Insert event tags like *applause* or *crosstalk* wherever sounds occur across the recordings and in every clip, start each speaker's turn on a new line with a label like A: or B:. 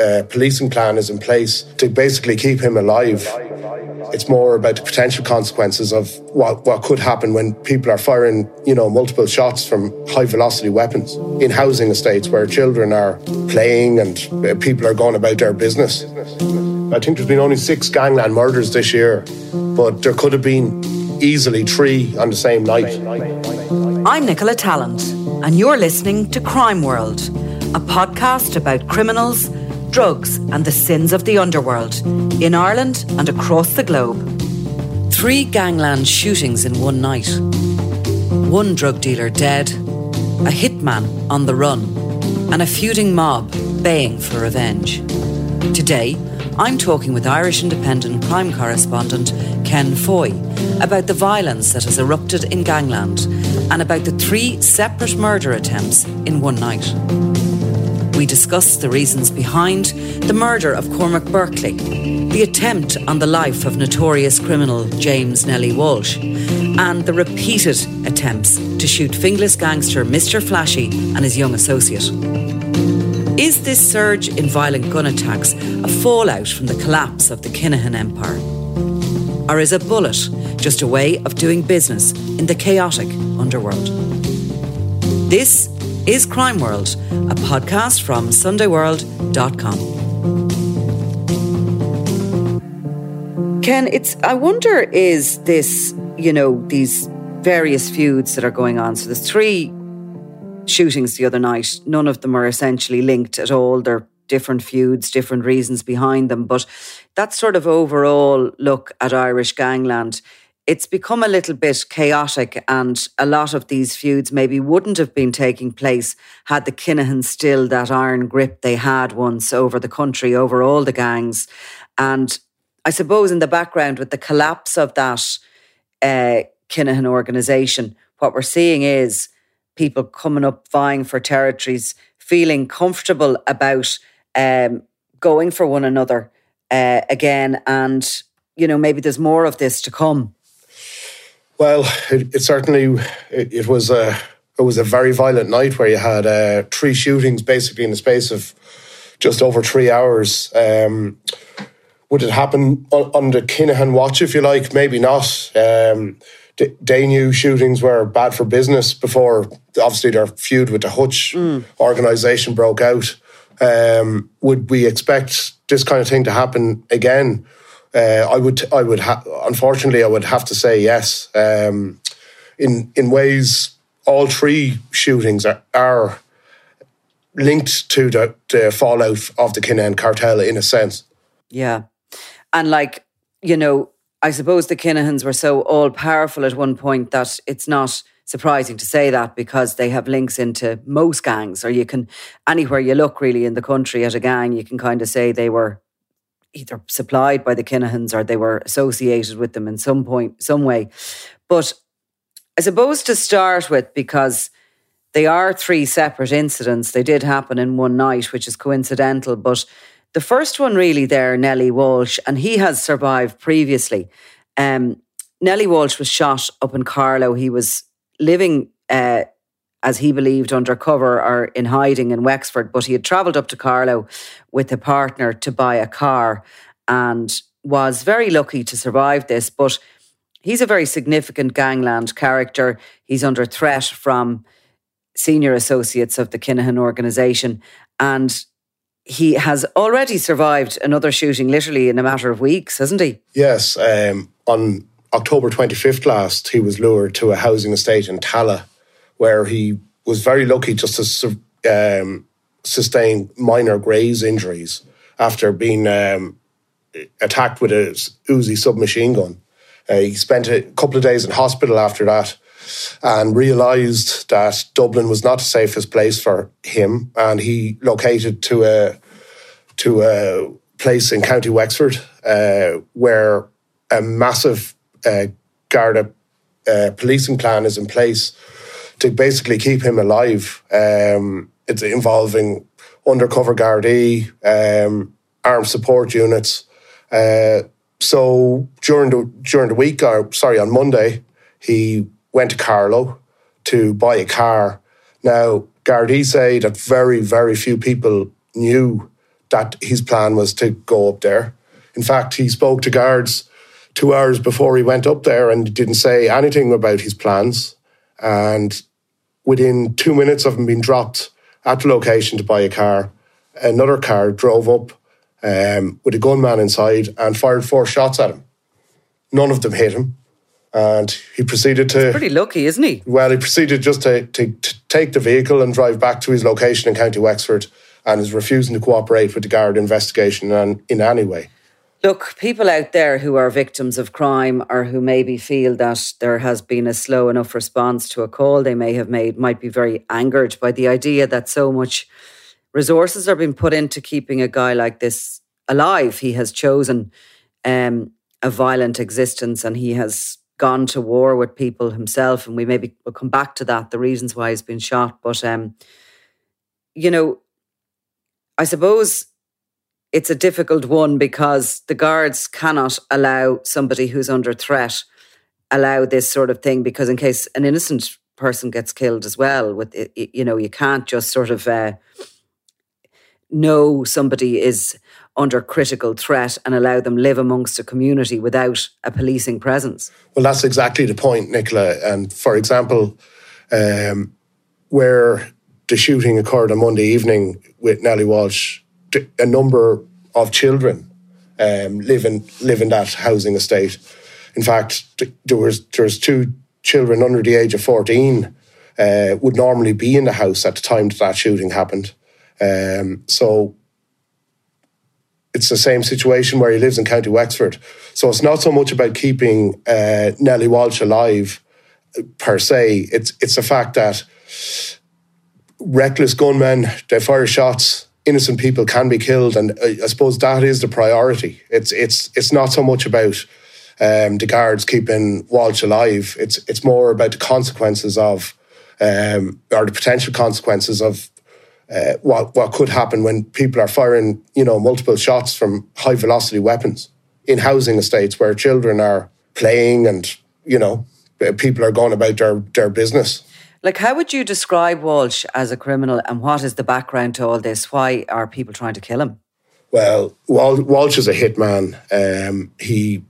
A: uh, policing plan is in place to basically keep him alive. It's more about the potential consequences of what, what could happen when people are firing, you know, multiple shots from high velocity weapons in housing estates where children are playing and uh, people are going about their business. I think there's been only six gangland murders this year, but there could have been easily three on the same night.
B: I'm Nicola Tallant, and you're listening to Crime World, a podcast about criminals drugs, and the sins of the underworld in Ireland and across the globe. Three gangland shootings in one night. One drug dealer dead, a hitman on the run, and a feuding mob baying for revenge. Today, I'm talking with Irish Independent crime correspondent Ken Foy about the violence that has erupted in gangland and about the three separate murder attempts in one night. We discuss the reasons behind the murder of Cormac Berkeley, the attempt on the life of notorious criminal James Nellie Walsh, and the repeated attempts to shoot Finglas gangster Mr. Flashy and his young associate. Is this surge in violent gun attacks a fallout from the collapse of the Kinahan Empire? Or is a bullet just a way of doing business in the chaotic underworld? This is Crime World, a podcast from SundayWorld.com. Ken, it's I wonder is this, you know, these various feuds that are going on. So there's three shootings the other night. None of them are essentially linked at all. They're different feuds, different reasons behind them. But that sort of overall look at Irish gangland it's become a little bit chaotic, and a lot of these feuds maybe wouldn't have been taking place had the Kinahans still that iron grip they had once over the country, over all the gangs. And I suppose in the background, with the collapse of that uh, Kinahan organisation, what we're seeing is people coming up vying for territories, feeling comfortable about um, going for one another uh, again. And, you know, maybe there's more of this to come.
A: Well, it, it certainly it, it, was a it was a very violent night where you had uh, three shootings basically in the space of just over three hours. Um, would it happen the Kinahan watch, if you like? Maybe not. Um, they knew shootings were bad for business before, obviously, their feud with the Hutch mm. organisation broke out. Um, would we expect this kind of thing to happen again? Uh, I would, I would, ha- unfortunately, I would have to say yes. Um, in in ways, all three shootings are, are linked to the, the fallout of the Kinahan cartel in a sense.
B: Yeah, and like you know, I suppose the Kinahans were so all powerful at one point that it's not surprising to say that because they have links into most gangs, or you can anywhere you look really in the country at a gang, you can kind of say they were either supplied by the Kinahans or they were associated with them in some point, some way. But I suppose to start with, because they are three separate incidents, they did happen in one night, which is coincidental. But the first one, really, there, Nellie Walsh, and he has survived previously. Um, Nellie Walsh was shot up in Carlow. He was living uh, as he believed, undercover or in hiding in Wexford. But he had travelled up to Carlow with a partner to buy a car and was very lucky to survive this. But he's a very significant gangland character. He's under threat from senior associates of the Kinahan organisation. And he has already survived another shooting literally in a matter of weeks, hasn't he?
A: Yes. Um, on October 25th last, he was lured to a housing estate in Tallaght, where he was very lucky just to um, sustain minor graze injuries after being um, attacked with a Uzi submachine gun. Uh, he spent a couple of days in hospital after that and realised that Dublin was not the safest place for him, and he located to a to a place in County Wexford uh, where a massive uh, Garda uh, policing plan is in place to basically keep him alive. Um, it's involving undercover Gardaí, um, armed support units. Uh, so during the during the week, or sorry, on Monday, he went to Carlow to buy a car. Now, Gardaí say that very, very few people knew that his plan was to go up there. In fact, he spoke to guards two hours before he went up there and didn't say anything about his plans. And within two minutes of him being dropped at the location to buy a car, another car drove up um, with a gunman inside and fired four shots at him. None of them hit him and he proceeded to.
B: pretty lucky, isn't he?
A: Well, he proceeded just to, to, to, take the vehicle and drive back to his location in County Wexford and is refusing to cooperate with the Garda investigation in, in any way.
B: Look, people out there who are victims of crime or who maybe feel that there has been a slow enough response to a call they may have made might be very angered by the idea that so much resources are being put into keeping a guy like this alive. He has chosen um, a violent existence and he has gone to war with people himself, and we maybe will come back to that, the reasons why he's been shot. But um, you know, I suppose it's a difficult one because the guards cannot allow somebody who's under threat allow this sort of thing because in case an innocent person gets killed as well with it, you know you can't just sort of uh, know somebody is under critical threat and allow them live amongst a community without a policing presence.
A: Well, that's exactly the point, Nicola. And for example, um, where the shooting occurred on Monday evening with Nellie Walsh, a number of children um, live in live in that housing estate. In fact, there was there was two children under the age of fourteen uh, would normally be in the house at the time that that shooting happened. Um, so it's the same situation where he lives in County Wexford. So it's not so much about keeping uh, Nellie Walsh alive per se. It's it's the fact that reckless gunmen they fire shots. Innocent people can be killed, and I, suppose that is the priority. It's it's it's not so much about um, the guards keeping Walsh alive. It's it's more about the consequences of um, or the potential consequences of uh, what what could happen when people are firing, you know, multiple shots from high velocity weapons in housing estates where children are playing and you know people are going about their their business.
B: Like, how would you describe Walsh as a criminal, and what is the background to all this? Why are people trying to kill him?
A: Well, Walsh is a hitman. Um, he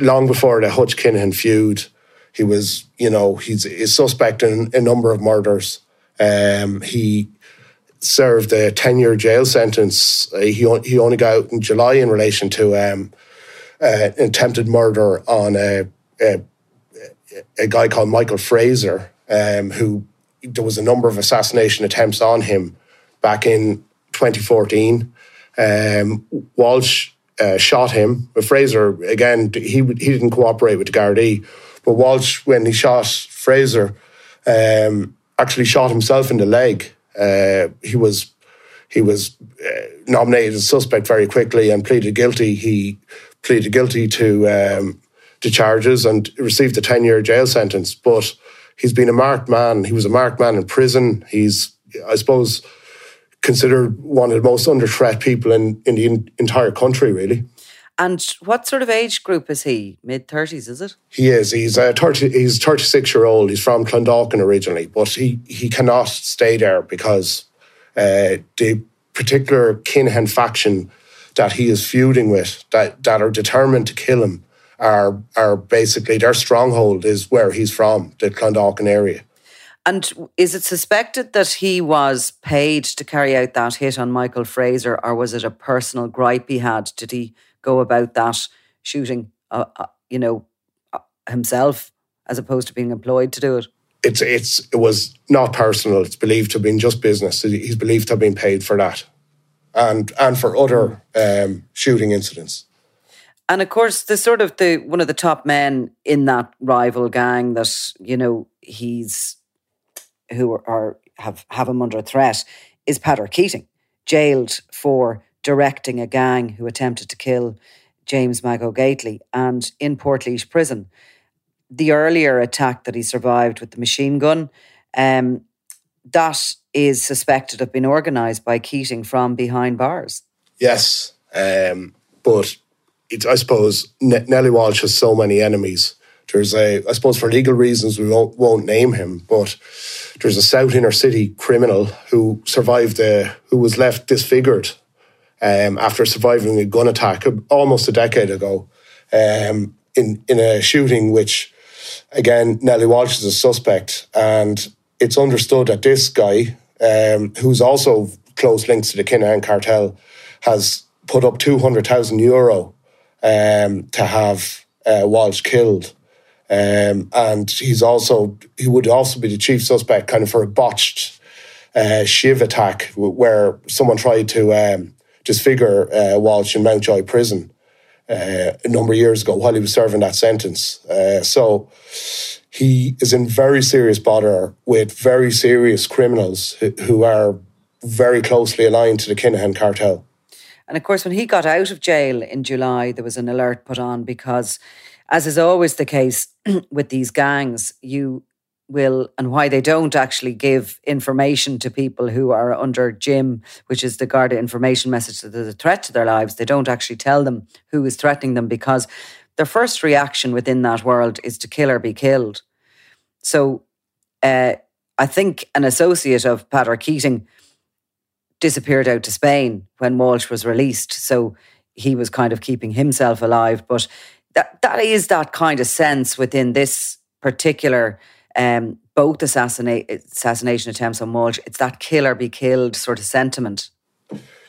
A: long before the Hutch Kinahan feud, he was, you know, he's a suspect in a number of murders. Um, he served a 10 year jail sentence. Uh, he, he only got out in July in relation to um, uh, attempted murder on a, a, a, guy called Michael Fraser, um, who there was a number of assassination attempts on him back in 2014. Um, Walsh uh, shot him. Fraser, again, he, he didn't cooperate with the Gardaí. But Walsh, when he shot Fraser, um, actually shot himself in the leg uh, he was he was uh, nominated as suspect very quickly and pleaded guilty. He pleaded guilty to um, to charges and received a ten year jail sentence. But he's been a marked man. He was a marked man in prison. He's I suppose considered one of the most under threat people in in the in, entire country. Really.
B: And what sort of age group is he? Mid thirties, is it?
A: He is. He's a thirty. He's thirty six year old. He's from Clondalkin originally, but he he cannot stay there because uh, the particular Kinahan faction that he is feuding with, that that are determined to kill him, are are basically their stronghold is where he's from, the Clondalkin area.
B: And is it suspected that he was paid to carry out that hit on Michael Fraser, or was it a personal gripe he had? Did he go about that shooting, uh, uh, you know, uh, himself as opposed to being employed to do it?
A: It's it's it was not personal. It's believed to have been just business. He's believed to have been paid for that, and and for other um, shooting incidents.
B: And of course, the sort of the one of the top men in that rival gang that you know he's who are, are have have him under threat is Peadar Keating, jailed for directing a gang who attempted to kill James Mago Gately and in Portlaoise prison. The earlier attack that he survived with the machine gun, um, that is suspected of being organised by Keating from behind bars.
A: Yes, um, but I suppose Nellie Walsh has so many enemies. There's a, I suppose for legal reasons we won't, won't name him, but there's a South Inner City criminal who survived, a, who was left disfigured um, after surviving a gun attack almost a decade ago um, in, in a shooting which, again, Nellie Walsh is a suspect. And it's understood that this guy, um, who's also close links to the Kinahan cartel, has put up 200,000 euro um, to have uh, Walsh killed. Um, and he's also he would also be the chief suspect kind of for a botched uh, Shiv attack where someone tried to um, disfigure uh, Walsh in Mountjoy prison uh, a number of years ago while he was serving that sentence. Uh, so he is in very serious bother with very serious criminals who, who are very closely aligned to the Kinahan cartel.
B: And of course, when he got out of jail in July, there was an alert put on because, as is always the case *clears throat* with these gangs, you will and why they don't actually give information to people who are under GIM, which is the Garda information message that there's a threat to their lives. They don't actually tell them who is threatening them because their first reaction within that world is to kill or be killed. So uh, I think an associate of Peadar Keating disappeared out to Spain when Walsh was released. So he was kind of keeping himself alive. But that that is that kind of sense within this particular um, both assassinate, assassination attempts on Walsh. It's that kill or be killed sort of sentiment.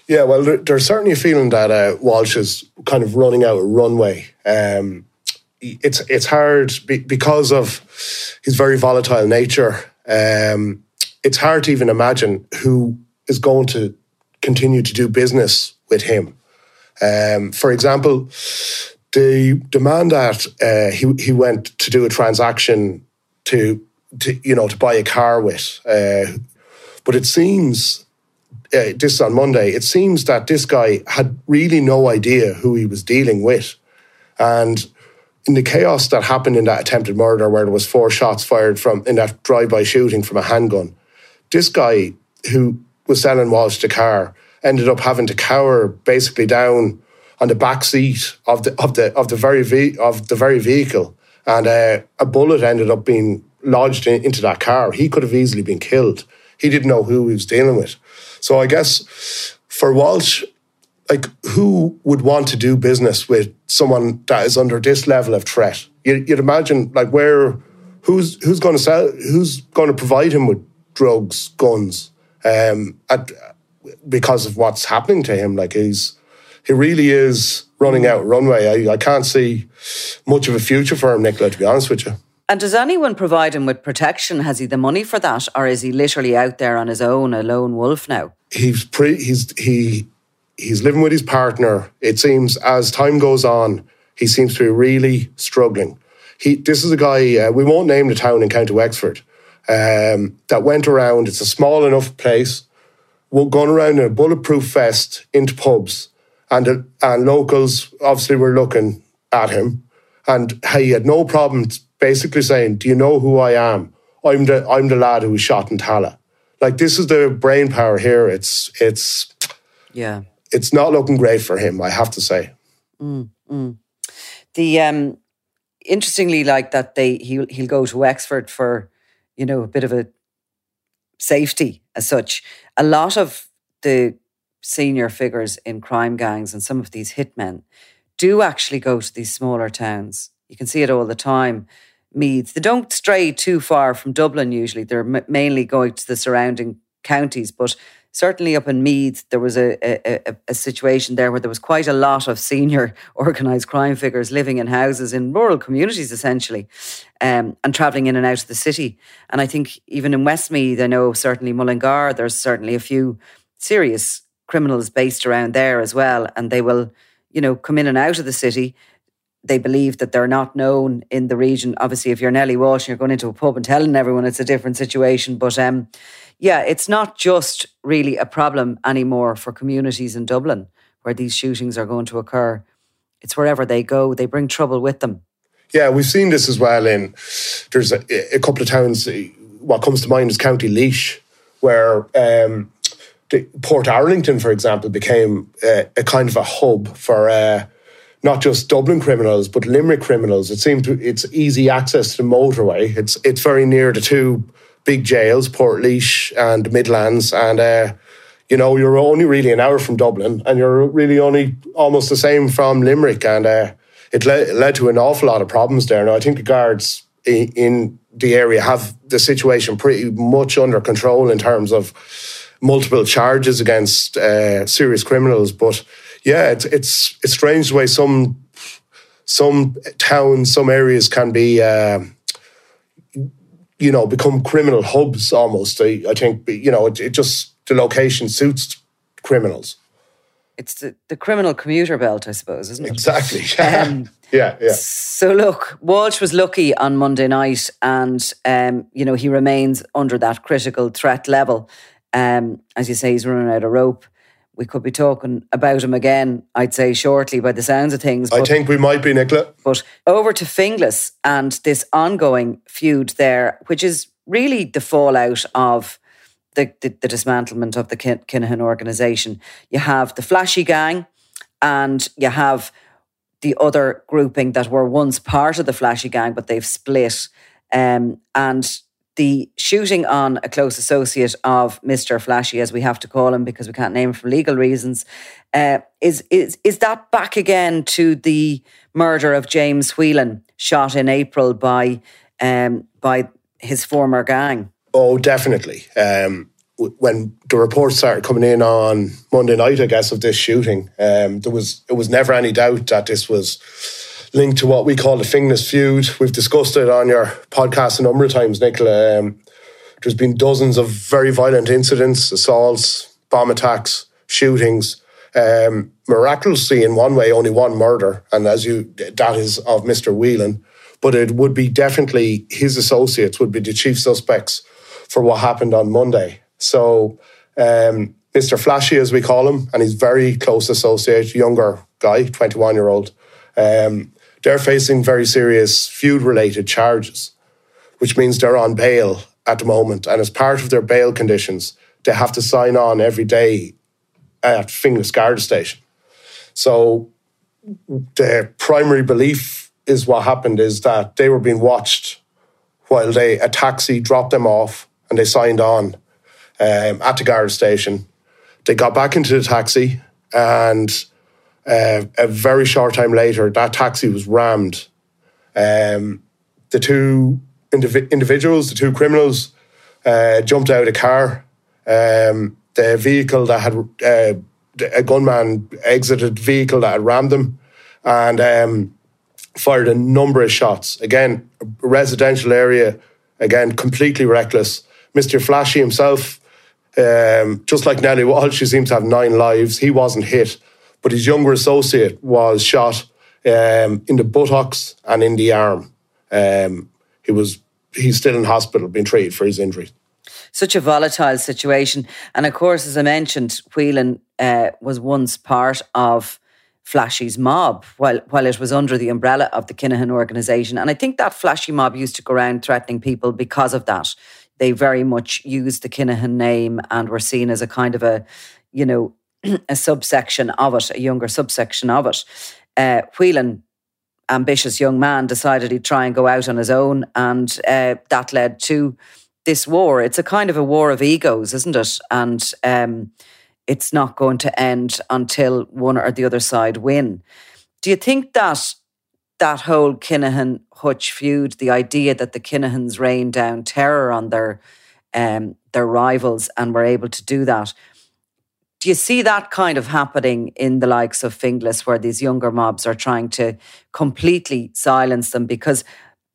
A: Yeah, well, there's certainly a feeling that uh, Walsh is kind of running out of runway. Um, it's it's hard because of his very volatile nature. Um, it's hard to even imagine who is going to continue to do business with him. Um, for example, the demand that uh, he he went to do a transaction to to you know to buy a car with, uh, but it seems uh, this on Monday. It seems that this guy had really no idea who he was dealing with, and in the chaos that happened in that attempted murder, where there was four shots fired from in that drive-by shooting from a handgun, this guy who was selling Walsh the car ended up having to cower basically down on the back seat of the of the of the very ve- of the very vehicle, and uh, a bullet ended up being lodged in, into that car. He could have easily been killed. He didn't know who he was dealing with. So I guess for Walsh, like who would want to do business with someone that is under this level of threat? You'd, you'd imagine like where who's who's going to sell who's going to provide him with drugs, guns, um, at, because of what's happening to him. Like he's he really is running out runway. I, I can't see much of a future for him, Nicola. To be honest with you.
B: And does anyone provide him with protection? Has he the money for that, or is he literally out there on his own, a lone wolf now?
A: He's pre. He's he. He's living with his partner. It seems as time goes on, he seems to be really struggling. He. This is a guy. Uh, we won't name the town in County Wexford. Um, that went around. It's a small enough place. We're Going around in a bulletproof vest into pubs, and uh, and locals obviously were looking at him, and he had no problem basically saying, "Do you know who I am? I'm the I'm the lad who was shot in Tallaght." Like this is the brain power here. It's it's
B: yeah.
A: It's not looking great for him, I have to say.
B: Mm, mm. The um, interestingly, like that, they he'll he'll go to Wexford for you know a bit of a safety as such. A lot of the senior figures in crime gangs and some of these hitmen do actually go to these smaller towns. You can see it all the time. Meads. they don't stray too far from Dublin usually. They're mainly going to the surrounding counties, but certainly up in Meath, there was a, a, a, situation there where there was quite a lot of senior *laughs* organised crime figures living in houses in rural communities, essentially, um, and travelling in and out of the city. And I think even in Westmeath, I know certainly Mullingar, there's certainly a few serious criminals based around there as well, and they will, you know, come in and out of the city they believe that they're not known in the region. Obviously, if you're Nellie Walsh and you're going into a pub and telling everyone it's a different situation. But um, yeah, it's not just really a problem anymore for communities in Dublin where these shootings are going to occur. It's wherever they go, they bring trouble with them.
A: Yeah, we've seen this as well in there's a, a couple of towns. What comes to mind is County Laois, where um, Portarlington, for example, became a, a, kind of a hub for uh, not just Dublin criminals, but Limerick criminals. It seems it's easy access to the motorway. It's it's very near the two big jails, Portlaoise and Midlands, and uh, you know you're only really an hour from Dublin, and you're really only almost the same from Limerick, and uh, it, le- led to an awful lot of problems there. Now I think the guards in, in the area have the situation pretty much under control in terms of multiple charges against uh, serious criminals, but yeah, it's it's it's strange the way some some towns, some areas can be. Uh, you know, become criminal hubs almost. I, I think, you know, it, it just, the location suits criminals.
B: It's the, the criminal commuter belt, I suppose, isn't it?
A: Exactly. *laughs* Um, yeah, yeah.
B: So look, Walsh was lucky on Monday night, and um, you know he remains under that critical threat level. Um, as you say, he's running out of rope we could be talking about him again, I'd say shortly by the sounds of things.
A: But, I think we might be, Nicola.
B: But over to Finglas and this ongoing feud there, which is really the fallout of the, the, the dismantlement of the Kin- Kinahan organisation. You have the Flashy Gang and you have the other grouping that were once part of the Flashy Gang, but they've split. Um, and the shooting on a close associate of Mr. Flashy, as we have to call him because we can't name him for legal reasons, uh, is is is that back again to the murder of James Whelan, shot in April by um, by his former gang?
A: Oh, definitely. Um, when the reports started coming in on Monday night, I guess of this shooting, um, there was it was never any doubt that this was linked to what we call the Finglas feud. We've discussed it on your podcast a number of times, Nicola. Um, there's been dozens of very violent incidents, assaults, bomb attacks, shootings. Um, miraculously, in one way, only one murder, and as you, that is of Mr. Whelan. But it would be definitely his associates would be the chief suspects for what happened on Monday. So, um, Mr. Flashy, as we call him, and he's very close associate, younger guy, 21 year old. Um, they're facing very serious feud related charges, which means they're on bail at the moment. And as part of their bail conditions, they have to sign on every day at Finglas Garda Station. So their primary belief is what happened is that they were being watched while they a taxi dropped them off and they signed on um, at the Garda Station. They got back into the taxi and uh, a very short time later, that taxi was rammed. Um, the two indiv- individuals, the two criminals, uh, jumped out of the car. Um, the vehicle that had uh, a gunman exited the vehicle that had rammed them and um, fired a number of shots. Again, residential area, again, completely reckless. Mr. Flashy himself, um, just like Nellie Walsh, he seems to have nine lives. He wasn't hit. But his younger associate was shot um, in the buttocks and in the arm. Um, he was he's still in hospital being treated for his injury.
B: Such a volatile situation, and of course, as I mentioned, Whelan uh, was once part of Flashy's mob while while it was under the umbrella of the Kinahan organisation, and I think that Flashy mob used to go around threatening people because of that. They very much used the Kinahan name and were seen as a kind of a, you know, *clears throat* a subsection of it, a younger subsection of it. Uh, Whelan, ambitious young man, decided he'd try and go out on his own, and uh, that led to this war. It's a kind of a war of egos, isn't it? And um, it's not going to end until one or the other side win. Do you think that that whole Kinahan Hutch feud, the idea that the Kinahans rained down terror on their um, their rivals and were able to do that. Do you see that kind of happening in the likes of Finglas, where these younger mobs are trying to completely silence them? Because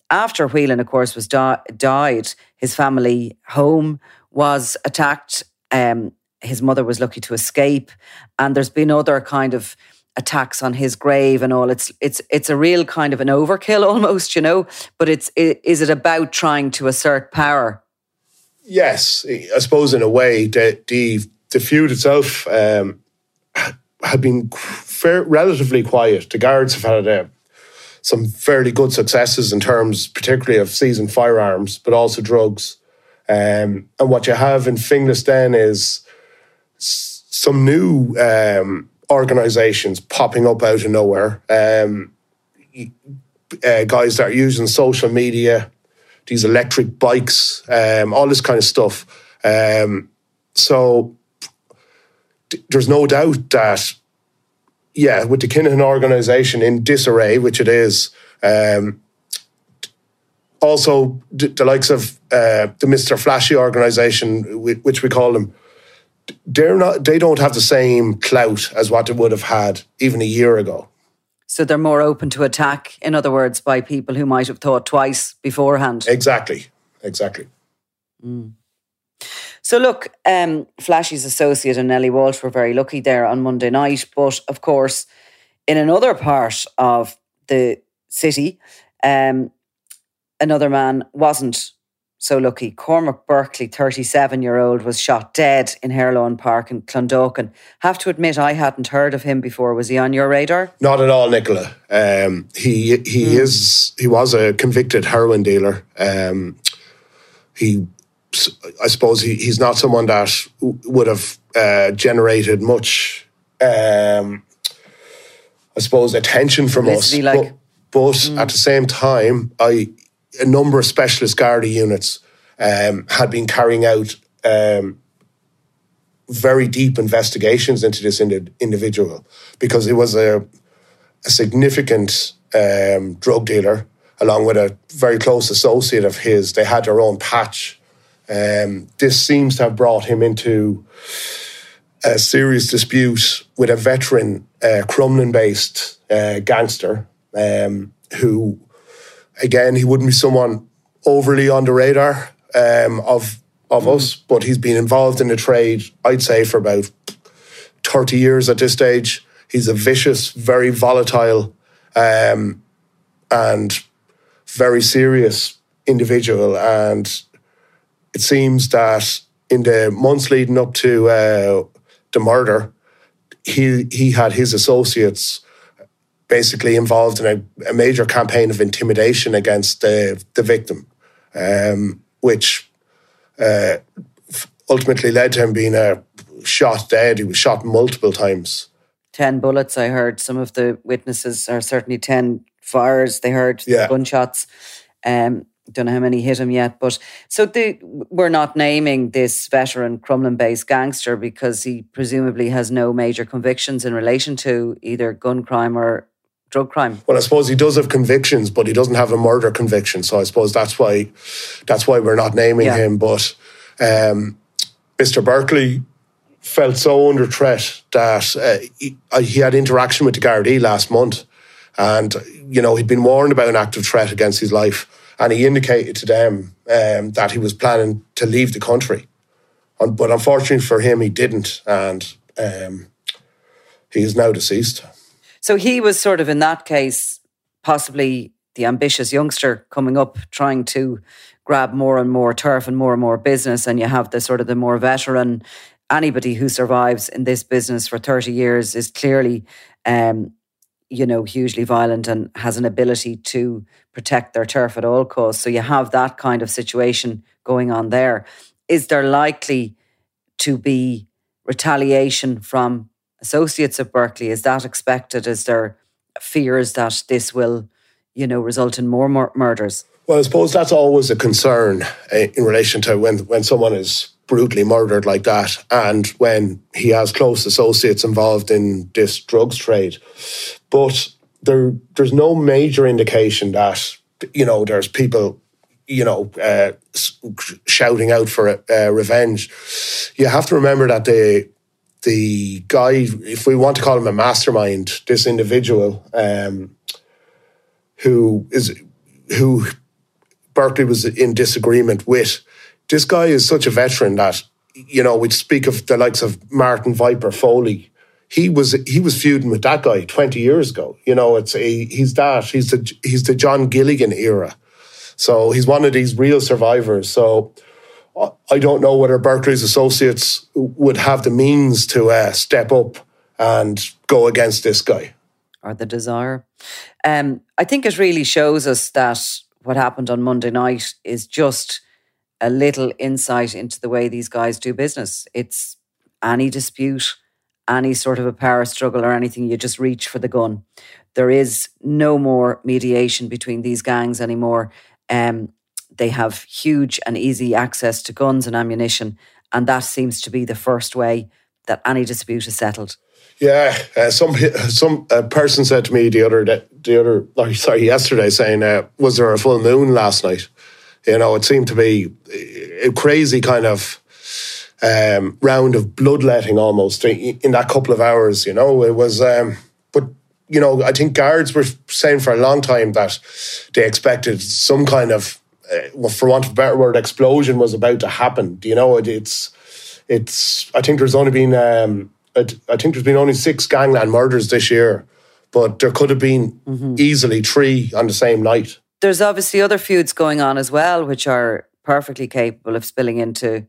B: after Whelan, of course, was di- died, his family home was attacked. Um, his mother was lucky to escape, and there's been other kind of attacks on his grave and all. It's it's it's a real kind of an overkill *laughs* almost, you know. But it's it, is it about trying to assert power?
A: Yes, I suppose in a way the the, the feud itself um, had been fair, relatively quiet. The guards have had uh, some fairly good successes in terms, particularly of seizing firearms, but also drugs. Um, and what you have in Finglas then is some new um, organizations popping up out of nowhere. Um, uh, guys that are using social media, these electric bikes, um, all this kind of stuff. Um, so there's no doubt that, yeah, with the Kinahan organization in disarray, which it is, um, also d- the likes of uh, the Mr. Flashy organization, which we call them, they're not they don't have the same clout as what they would have had even a year ago.
B: So they're more open to attack, in other words, by people who might have thought twice beforehand.
A: Exactly. Exactly.
B: Mm. So look, um, Flashy's associate and Nellie Walsh were very lucky there on Monday night, but of course, in another part of the city, um, another man wasn't so lucky. Cormac Berkeley, 37 year old, was shot dead in Harelawn Park in Clondalkin. Have to admit, I hadn't heard of him before. Was he on your radar?
A: Not at all, Nicola. Um, he he mm. is he was a convicted heroin dealer. Um, he, I suppose, he, he's not someone that would have uh, generated much. Um, I suppose attention from us, like. but, but mm. at the same time, I a number of specialist Garda units um, had been carrying out um, very deep investigations into this ind- individual because he was a, a significant um, drug dealer along with a very close associate of his. They had their own patch. Um, this seems to have brought him into a serious dispute with a veteran uh, Crumlin based uh, gangster um, who again, he wouldn't be someone overly on the radar um, of of mm. us, but he's been involved in the trade, I'd say, for about 30 years at this stage. He's a vicious, very volatile, um, and very serious individual. And it seems that in the months leading up to uh, the murder, he he had his associates basically involved in a, a major campaign of intimidation against the, the victim, um, which uh, ultimately led to him being uh, shot dead. He was shot multiple times.
B: 10 bullets, I heard. Some of the witnesses are certainly 10 fires. They heard yeah. gunshots. Um, don't know how many hit him yet, but so the, we're not naming this veteran Crumlin-based gangster because he presumably has no major convictions in relation to either gun crime or drug crime.
A: Well, I suppose he does have convictions, but he doesn't have a murder conviction. So I suppose that's why that's why we're not naming yeah. him. But um, Mr. Berkeley felt so under threat that uh, he, uh, he, had interaction with the Gardaí last month, and you know he'd been warned about an active threat against his life, and he indicated to them um, that he was planning to leave the country. But unfortunately for him, he didn't, and um, he is now deceased.
B: So he was sort of in that case, possibly the ambitious youngster coming up, trying to grab more and more turf and more and more business. And you have the sort of the more veteran. Anybody who survives in this business for 30 years is clearly, um, you know, hugely violent and has an ability to protect their turf at all costs. So you have that kind of situation going on there. Is there likely to be retaliation from associates of Berkeley? Is that expected? Is there fears that this will, you know, result in more mur- murders?
A: Well, I suppose that's always a concern eh, in relation to when when someone is brutally murdered like that, and when he has close associates involved in this drugs trade. But there there's no major indication that you know there's people you know uh, shouting out for uh, revenge. You have to remember that the the guy, if we want to call him a mastermind, this individual um, who is who Berkeley was in disagreement with. This guy is such a veteran that you know we speak of the likes of Martin Viper Foley he was he was feuding with that guy 20 years ago. You know, it's a, he's that he's the he's the John Gilligan era. So he's one of these real survivors. So I don't know whether Berkeley's associates would have the means to uh, step up and go against this guy.
B: Or the desire. Um, I think it really shows us that what happened on Monday night is just a little insight into the way these guys do business. It's any dispute any sort of a power struggle or anything, you just reach for the gun. There is no more mediation between these gangs anymore. Um, they have huge and easy access to guns and ammunition, and that seems to be the first way that any dispute is settled.
A: Yeah, uh, some some uh, person said to me the other day, the other sorry yesterday, saying, uh, "Was there a full moon last night?" You know, it seemed to be a crazy kind of um, round of bloodletting almost in that couple of hours. You know, it was. Um, but you know, I think guards were saying for a long time that they expected some kind of, uh, for want of a better word, explosion was about to happen. You know, it, it's it's. I think there's only been. Um, I think there's been only six gangland murders this year, but there could have been mm-hmm. easily three on the same night.
B: There's obviously other feuds going on as well, which are perfectly capable of spilling into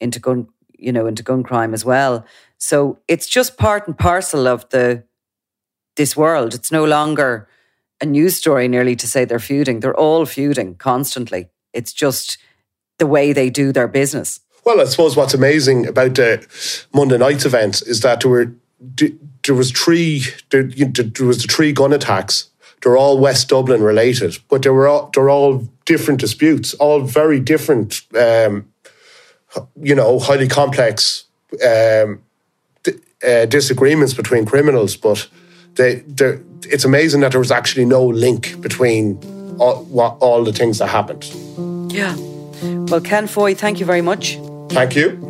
B: into gun, you know, into gun crime as well. So it's just part and parcel of the this world. It's no longer a news story nearly to say they're feuding. They're all feuding constantly. It's just the way they do their business.
A: Well, I suppose what's amazing about the Monday night's event is that there were there was three there, there was the three gun attacks. They're all West Dublin related, but they were all they're all different disputes, all very different um, you know, highly complex um, uh, disagreements between criminals, but they, it's amazing that there was actually no link between all, what, all the things that happened.
B: Yeah. Well, Ken Foy, thank you very much.
A: Thank you.